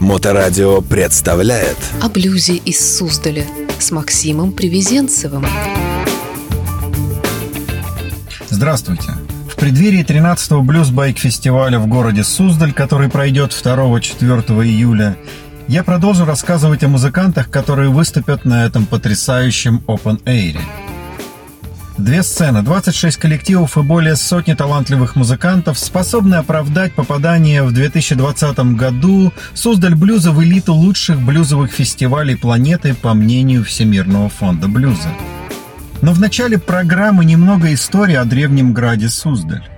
Моторадио представляет О блюзе из Суздаля с Максимом Привезенцевым. Здравствуйте! В преддверии 13-го блюз-байк-фестиваля в городе Суздаль, который пройдет 2-4 июля, я продолжу рассказывать о музыкантах, которые выступят на этом потрясающем Open Air. Две сцены, 26 коллективов и более сотни талантливых музыкантов способны оправдать попадание в 2020 году Суздаль блюза в элиту лучших блюзовых фестивалей планеты по мнению Всемирного фонда блюза. Но в начале программы немного истории о древнем граде Суздаль.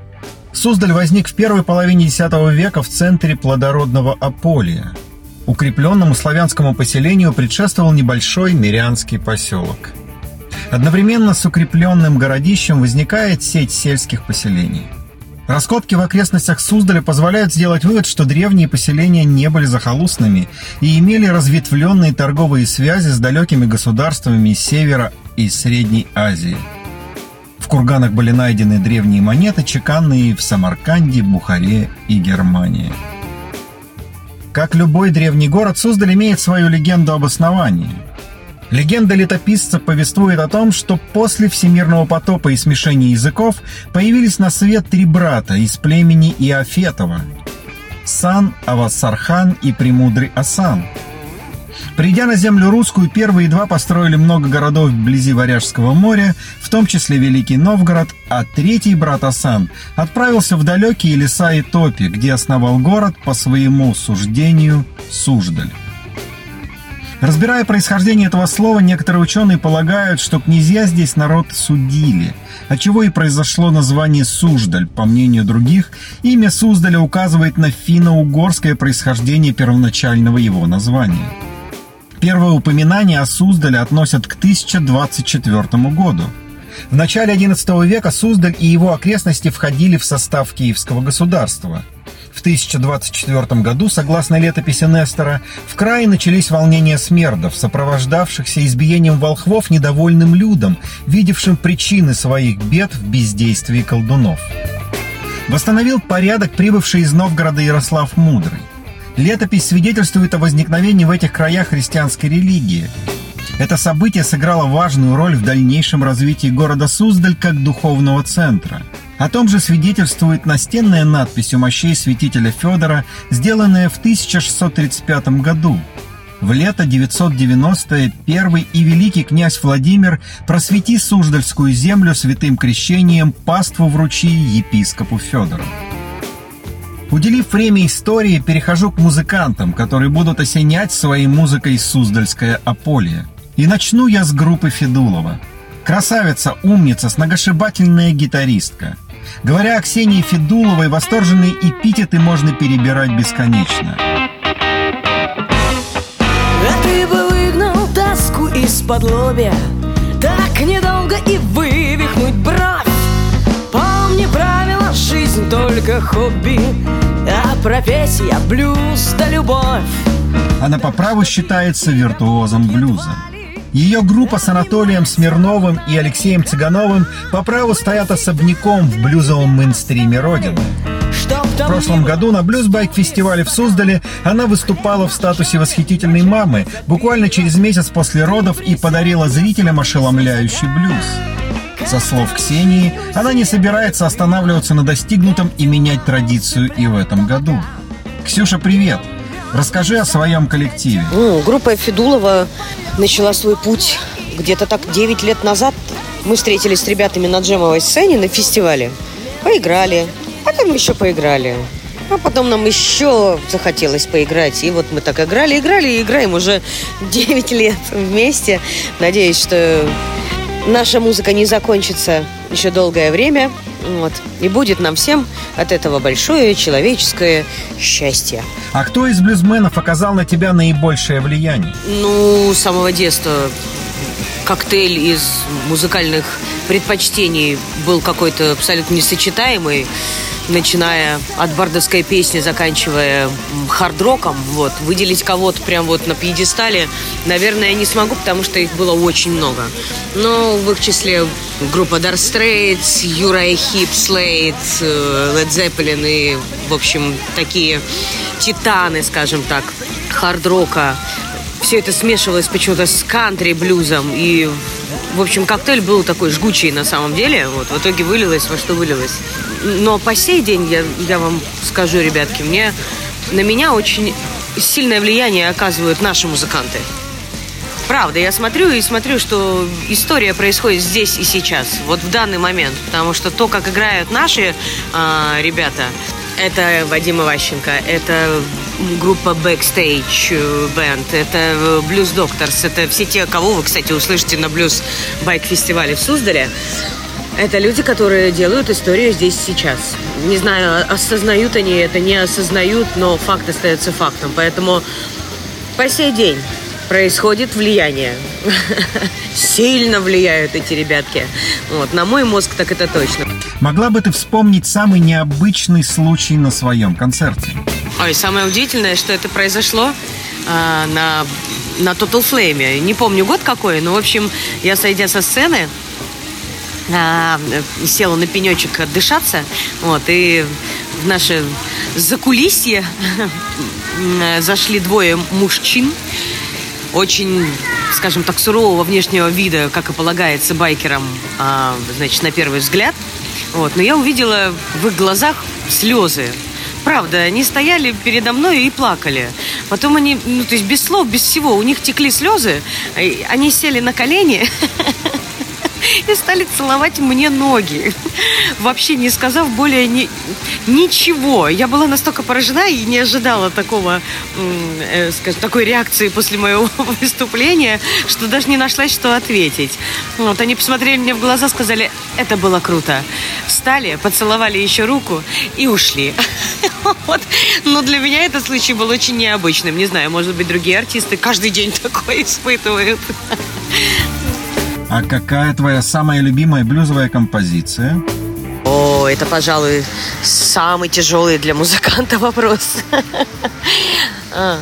Суздаль возник в первой половине X века в центре плодородного Аполия. Укрепленному славянскому поселению предшествовал небольшой мирянский поселок – Одновременно с укрепленным городищем возникает сеть сельских поселений. Раскопки в окрестностях Суздаля позволяют сделать вывод, что древние поселения не были захолустными и имели разветвленные торговые связи с далекими государствами Севера и Средней Азии. В курганах были найдены древние монеты, чеканные в Самарканде, Бухаре и Германии. Как любой древний город, Суздаль имеет свою легенду об основании – Легенда летописца повествует о том, что после всемирного потопа и смешения языков появились на свет три брата из племени Иофетова – Сан, Авасархан и Премудрый Асан. Придя на землю русскую, первые два построили много городов вблизи Варяжского моря, в том числе Великий Новгород, а третий брат Асан отправился в далекие леса и топи, где основал город по своему суждению Суждаль. Разбирая происхождение этого слова, некоторые ученые полагают, что князья здесь народ судили, отчего и произошло название Суждаль. По мнению других, имя Суздаля указывает на финно-угорское происхождение первоначального его названия. Первое упоминание о Суздале относят к 1024 году. В начале XI века Суздаль и его окрестности входили в состав Киевского государства – в 1024 году, согласно летописи Нестора, в крае начались волнения смердов, сопровождавшихся избиением волхвов недовольным людом, видевшим причины своих бед в бездействии колдунов. Восстановил порядок прибывший из Новгорода Ярослав Мудрый. Летопись свидетельствует о возникновении в этих краях христианской религии. Это событие сыграло важную роль в дальнейшем развитии города Суздаль как духовного центра – о том же свидетельствует настенная надпись у мощей святителя Федора, сделанная в 1635 году. В лето 991 и великий князь Владимир просвети Суздальскую землю святым крещением паству вручи епископу Федору. Уделив время истории, перехожу к музыкантам, которые будут осенять своей музыкой Суздальское Аполье. И начну я с группы Федулова. Красавица, умница, сногсшибательная гитаристка. Говоря о Ксении Федуловой, восторженные эпитеты можно перебирать бесконечно. А ты бы выгнал тоску из-под лобья Так недолго и вывихнуть бровь Помни правила, жизнь только хобби А профессия блюз да любовь Она по праву считается виртуозом блюза. Ее группа с Анатолием Смирновым и Алексеем Цыгановым по праву стоят особняком в блюзовом мейнстриме Родины. В прошлом году на блюзбайк-фестивале в Суздале она выступала в статусе восхитительной мамы буквально через месяц после родов и подарила зрителям ошеломляющий блюз. Со слов Ксении, она не собирается останавливаться на достигнутом и менять традицию и в этом году. Ксюша, привет! Расскажи о своем коллективе. Ну, группа Федулова начала свой путь где-то так 9 лет назад. Мы встретились с ребятами на джемовой сцене на фестивале. Поиграли. Потом еще поиграли. А потом нам еще захотелось поиграть. И вот мы так играли, играли и играем уже 9 лет вместе. Надеюсь, что наша музыка не закончится еще долгое время. Вот. И будет нам всем от этого большое человеческое счастье. А кто из блюзменов оказал на тебя наибольшее влияние? Ну, с самого детства коктейль из музыкальных предпочтений был какой-то абсолютно несочетаемый начиная от бардовской песни, заканчивая хард-роком, вот, выделить кого-то прям вот на пьедестале, наверное, я не смогу, потому что их было очень много. Но в их числе группа Dark Straits, Uriah Heep, Slade, э, Led Zeppelin и, в общем, такие титаны, скажем так. хард-рока. Все это смешивалось почему-то с кантри-блюзом. И, в общем, коктейль был такой жгучий на самом деле. Вот, в итоге вылилось во что вылилось. Но по сей день, я, я вам скажу, ребятки, мне, на меня очень сильное влияние оказывают наши музыканты. Правда, я смотрю и смотрю, что история происходит здесь и сейчас, вот в данный момент. Потому что то, как играют наши э, ребята, это Вадим Иващенко, это группа Backstage Band, это Blues Doctors, это все те, кого вы, кстати, услышите на Blues Байк фестивале в Суздале. Это люди, которые делают историю здесь сейчас. Не знаю, осознают они это, не осознают, но факт остается фактом. Поэтому по сей день происходит влияние. Сильно влияют эти ребятки. Вот, на мой мозг так это точно. Могла бы ты вспомнить самый необычный случай на своем концерте? Ой, самое удивительное, что это произошло э, на, на Total Flame. Не помню год какой, но, в общем, я, сойдя со сцены, э, села на пенечек отдышаться, вот, и в наше закулисье зашли двое мужчин, очень, скажем так, сурового внешнего вида, как и полагается байкерам, а, значит, на первый взгляд. Вот. Но я увидела в их глазах слезы. Правда, они стояли передо мной и плакали. Потом они, ну, то есть без слов, без всего, у них текли слезы. Они сели на колени и стали целовать мне ноги, вообще не сказав более ни, ничего. Я была настолько поражена и не ожидала такого, э, скажем, такой реакции после моего выступления, что даже не нашлась, что ответить. Вот, они посмотрели мне в глаза, сказали, это было круто. Встали, поцеловали еще руку и ушли. Вот. Но для меня этот случай был очень необычным. Не знаю, может быть, другие артисты каждый день такое испытывают. А какая твоя самая любимая блюзовая композиция? О, это, пожалуй, самый тяжелый для музыканта вопрос. А,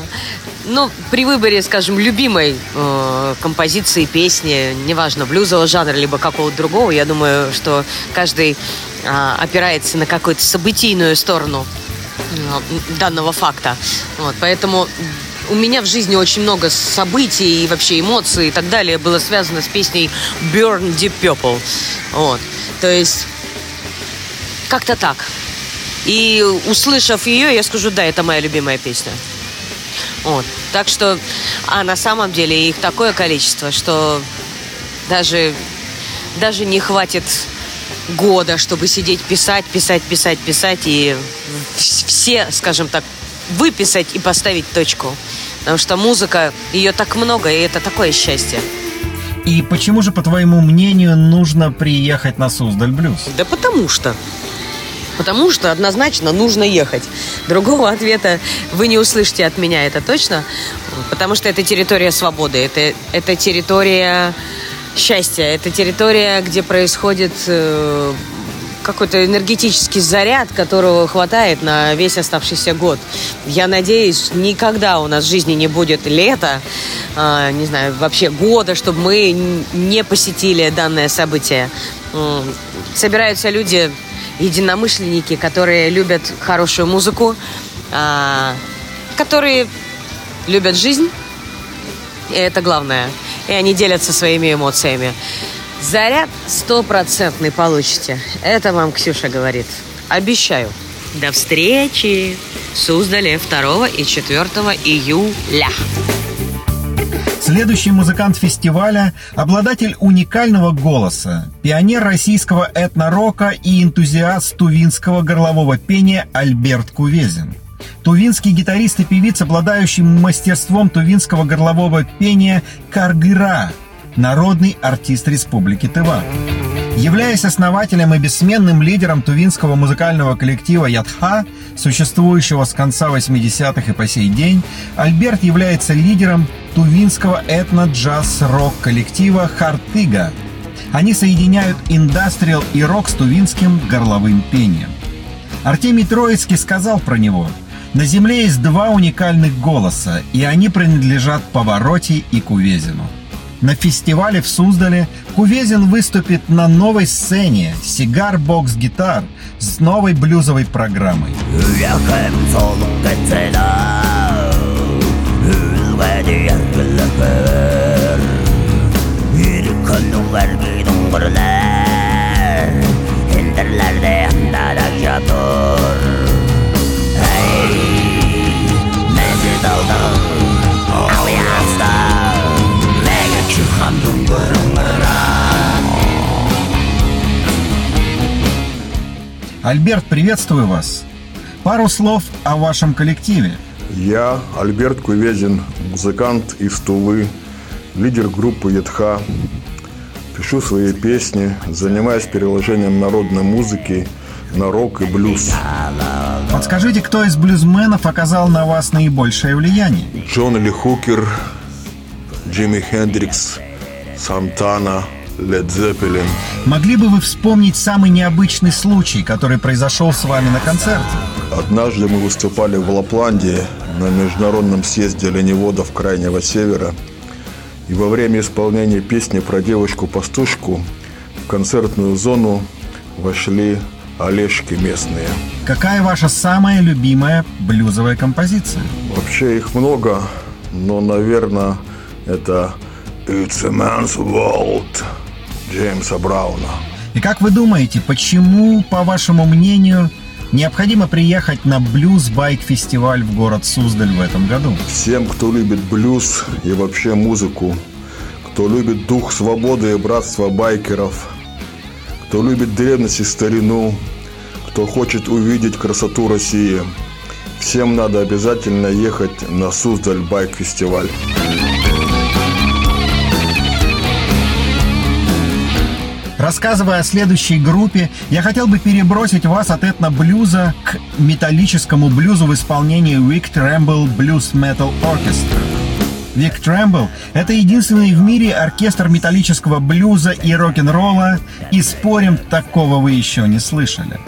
ну, при выборе, скажем, любимой э, композиции, песни, неважно, блюзового жанра, либо какого-то другого, я думаю, что каждый э, опирается на какую-то событийную сторону э, данного факта. Вот, поэтому у меня в жизни очень много событий и вообще эмоций и так далее было связано с песней Burn Deep Purple. Вот. То есть как-то так. И услышав ее, я скажу, да, это моя любимая песня. Вот. Так что, а на самом деле их такое количество, что даже, даже не хватит года, чтобы сидеть писать, писать, писать, писать и все, скажем так, выписать и поставить точку. Потому что музыка, ее так много, и это такое счастье. И почему же, по твоему мнению, нужно приехать на Суздаль Блюз? Да потому что. Потому что однозначно нужно ехать. Другого ответа вы не услышите от меня, это точно. Потому что это территория свободы, это, это территория счастья, это территория, где происходит э, какой-то энергетический заряд, которого хватает на весь оставшийся год. Я надеюсь, никогда у нас в жизни не будет лета, э, не знаю, вообще года, чтобы мы не посетили данное событие. Э, собираются люди, единомышленники, которые любят хорошую музыку, э, которые любят жизнь, и это главное. И они делятся своими эмоциями. Заряд стопроцентный получите. Это вам Ксюша говорит. Обещаю. До встречи! Суздале 2 и 4 июля. Следующий музыкант фестиваля – обладатель уникального голоса, пионер российского этнорока и энтузиаст тувинского горлового пения Альберт Кувезин. Тувинский гитарист и певец, обладающий мастерством тувинского горлового пения Каргыра – народный артист Республики Тыва. Являясь основателем и бессменным лидером тувинского музыкального коллектива «Ядха», существующего с конца 80-х и по сей день, Альберт является лидером тувинского этно-джаз-рок коллектива «Хартыга». Они соединяют индастриал и рок с тувинским горловым пением. Артемий Троицкий сказал про него «На земле есть два уникальных голоса, и они принадлежат Повороте и Кувезину». На фестивале в Суздале Кувезин выступит на новой сцене «Сигар Бокс Гитар» с новой блюзовой программой. Ендерлерде анда да жатыр Альберт, приветствую вас. Пару слов о вашем коллективе. Я Альберт Кувезин, музыкант из Тулы, лидер группы «Едха». Пишу свои песни, занимаюсь переложением народной музыки на рок и блюз. Подскажите, кто из блюзменов оказал на вас наибольшее влияние? Джон Ли Хукер, Джимми Хендрикс, Сантана, Лед Зеппелин. Могли бы вы вспомнить самый необычный случай, который произошел с вами на концерте? Однажды мы выступали в Лапландии на международном съезде оленеводов Крайнего Севера. И во время исполнения песни про девочку-пастушку в концертную зону вошли олежки местные. Какая ваша самая любимая блюзовая композиция? Вообще их много, но, наверное, это «It's a Man's World» Джеймса Брауна. И как вы думаете, почему, по вашему мнению, необходимо приехать на блюз-байк-фестиваль в город Суздаль в этом году? Всем, кто любит блюз и вообще музыку, кто любит дух свободы и братства байкеров, кто любит древность и старину, кто хочет увидеть красоту России, всем надо обязательно ехать на Суздаль байк-фестиваль. Рассказывая о следующей группе, я хотел бы перебросить вас от этно-блюза к металлическому блюзу в исполнении Vic Tremble Blues Metal Orchestra. Vic Tremble — это единственный в мире оркестр металлического блюза и рок-н-ролла, и спорим, такого вы еще не слышали.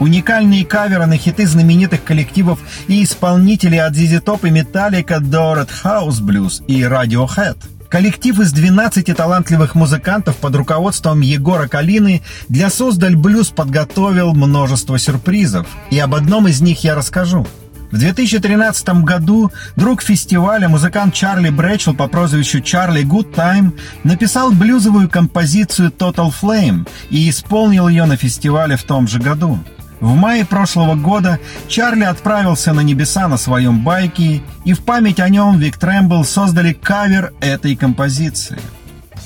Уникальные каверы на хиты знаменитых коллективов и исполнителей от ZZ Top и Metallica до Red House Blues и Radiohead — Коллектив из 12 талантливых музыкантов под руководством Егора Калины для Создаль Блюз подготовил множество сюрпризов, и об одном из них я расскажу. В 2013 году друг фестиваля, музыкант Чарли Брэчел по прозвищу Чарли Time, написал блюзовую композицию Total Flame и исполнил ее на фестивале в том же году. В мае прошлого года Чарли отправился на небеса на своем байке, и в память о нем Вик Трэмбл создали кавер этой композиции.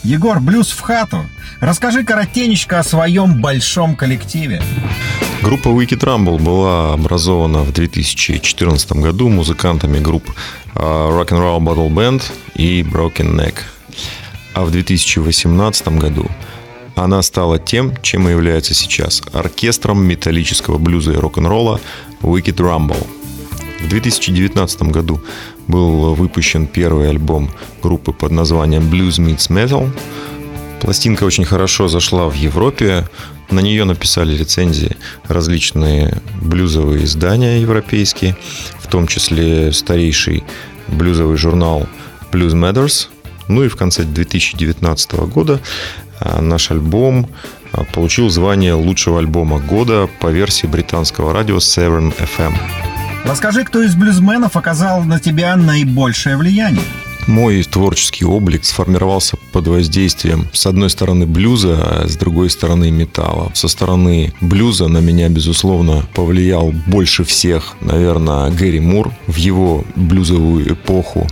Егор, блюз в хату. Расскажи коротенечко о своем большом коллективе. Группа Wicked Rumble была образована в 2014 году музыкантами групп а, Rock'n'Roll Battle Band и Broken Neck. А в 2018 году она стала тем, чем и является сейчас – оркестром металлического блюза и рок-н-ролла Wicked Rumble. В 2019 году был выпущен первый альбом группы под названием Blues Meets Metal. Пластинка очень хорошо зашла в Европе. На нее написали рецензии различные блюзовые издания европейские, в том числе старейший блюзовый журнал Blues Matters. Ну и в конце 2019 года наш альбом а, получил звание лучшего альбома года по версии британского радио Severn FM. Расскажи, кто из блюзменов оказал на тебя наибольшее влияние? Мой творческий облик сформировался под воздействием, с одной стороны, блюза, а с другой стороны, металла. Со стороны блюза на меня, безусловно, повлиял больше всех, наверное, Гэри Мур в его блюзовую эпоху.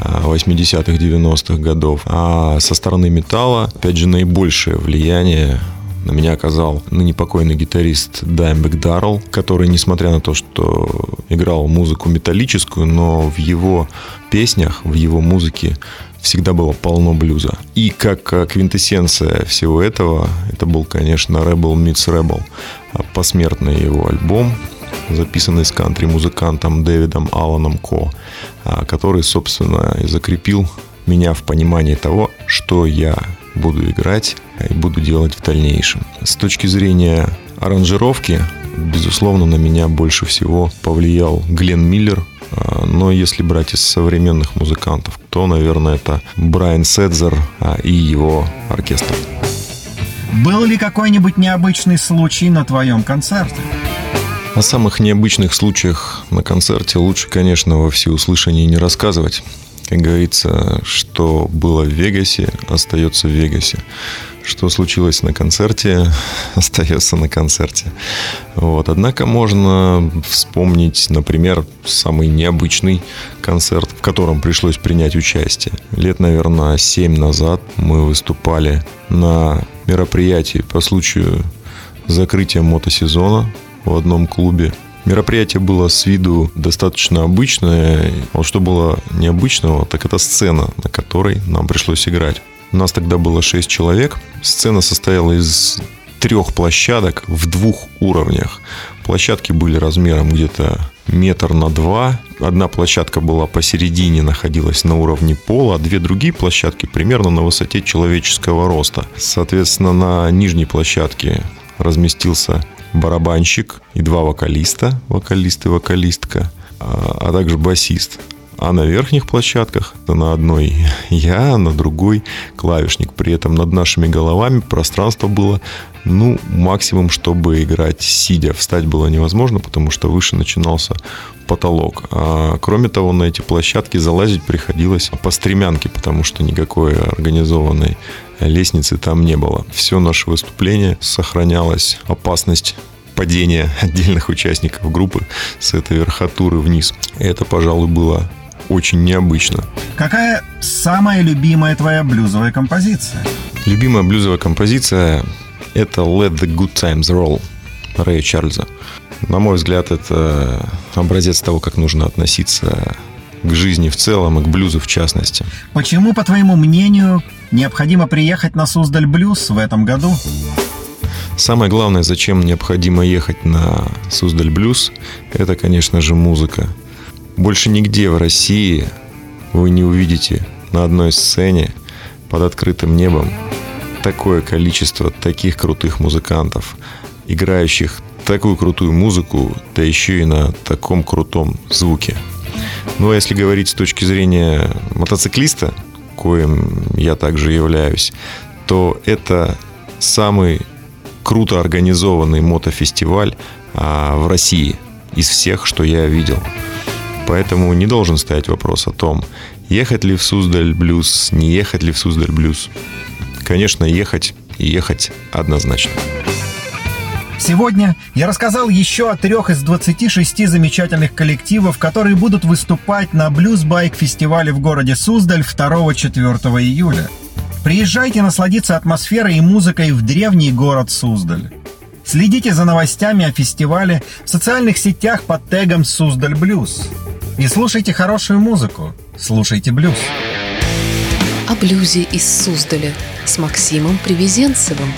80-х, 90-х годов. А со стороны металла, опять же, наибольшее влияние на меня оказал ныне покойный гитарист Даймбек Даррелл, который, несмотря на то, что играл музыку металлическую, но в его песнях, в его музыке всегда было полно блюза. И как квинтэссенция всего этого, это был, конечно, Rebel Meets Rebel, посмертный его альбом, записанный с кантри-музыкантом Дэвидом Алланом Ко, а, который, собственно, и закрепил меня в понимании того, что я буду играть и буду делать в дальнейшем. С точки зрения аранжировки, безусловно, на меня больше всего повлиял Глен Миллер, а, но если брать из современных музыкантов, то, наверное, это Брайан Седзер а, и его оркестр. Был ли какой-нибудь необычный случай на твоем концерте? О самых необычных случаях на концерте лучше, конечно, во всеуслышание не рассказывать. Как говорится, что было в Вегасе, остается в Вегасе. Что случилось на концерте, остается на концерте. Вот. Однако можно вспомнить, например, самый необычный концерт, в котором пришлось принять участие. Лет, наверное, семь назад мы выступали на мероприятии по случаю закрытия мотосезона в одном клубе. Мероприятие было с виду достаточно обычное. Вот что было необычного, так это сцена, на которой нам пришлось играть. У нас тогда было 6 человек. Сцена состояла из трех площадок в двух уровнях. Площадки были размером где-то метр на два. Одна площадка была посередине, находилась на уровне пола, а две другие площадки примерно на высоте человеческого роста. Соответственно, на нижней площадке разместился барабанщик и два вокалиста, вокалист и вокалистка, а, а также басист. А на верхних площадках на одной я, на другой клавишник. При этом над нашими головами пространство было, ну, максимум, чтобы играть сидя. Встать было невозможно, потому что выше начинался потолок. А, кроме того, на эти площадки залазить приходилось по стремянке, потому что никакой организованной лестницы там не было. Все наше выступление сохранялось опасность падения отдельных участников группы с этой верхотуры вниз. Это, пожалуй, было очень необычно. Какая самая любимая твоя блюзовая композиция? Любимая блюзовая композиция – это «Let the Good Times Roll» Рэя Чарльза. На мой взгляд, это образец того, как нужно относиться к жизни в целом и к блюзу в частности. Почему, по твоему мнению, необходимо приехать на Суздаль Блюз в этом году? Самое главное, зачем необходимо ехать на Суздаль Блюз, это, конечно же, музыка. Больше нигде в России вы не увидите на одной сцене под открытым небом такое количество таких крутых музыкантов, играющих такую крутую музыку, да еще и на таком крутом звуке. Ну а если говорить с точки зрения мотоциклиста, коим я также являюсь, то это самый круто организованный мотофестиваль а, в России из всех, что я видел. Поэтому не должен стоять вопрос о том, ехать ли в Суздаль блюз, не ехать ли в Суздаль блюз. Конечно, ехать и ехать однозначно. Сегодня я рассказал еще о трех из 26 замечательных коллективов, которые будут выступать на блюз-байк-фестивале в городе Суздаль 2-4 июля. Приезжайте насладиться атмосферой и музыкой в древний город Суздаль. Следите за новостями о фестивале в социальных сетях под тегом «Суздаль Блюз». И слушайте хорошую музыку. Слушайте блюз. О блюзе из Суздаля с Максимом Привезенцевым.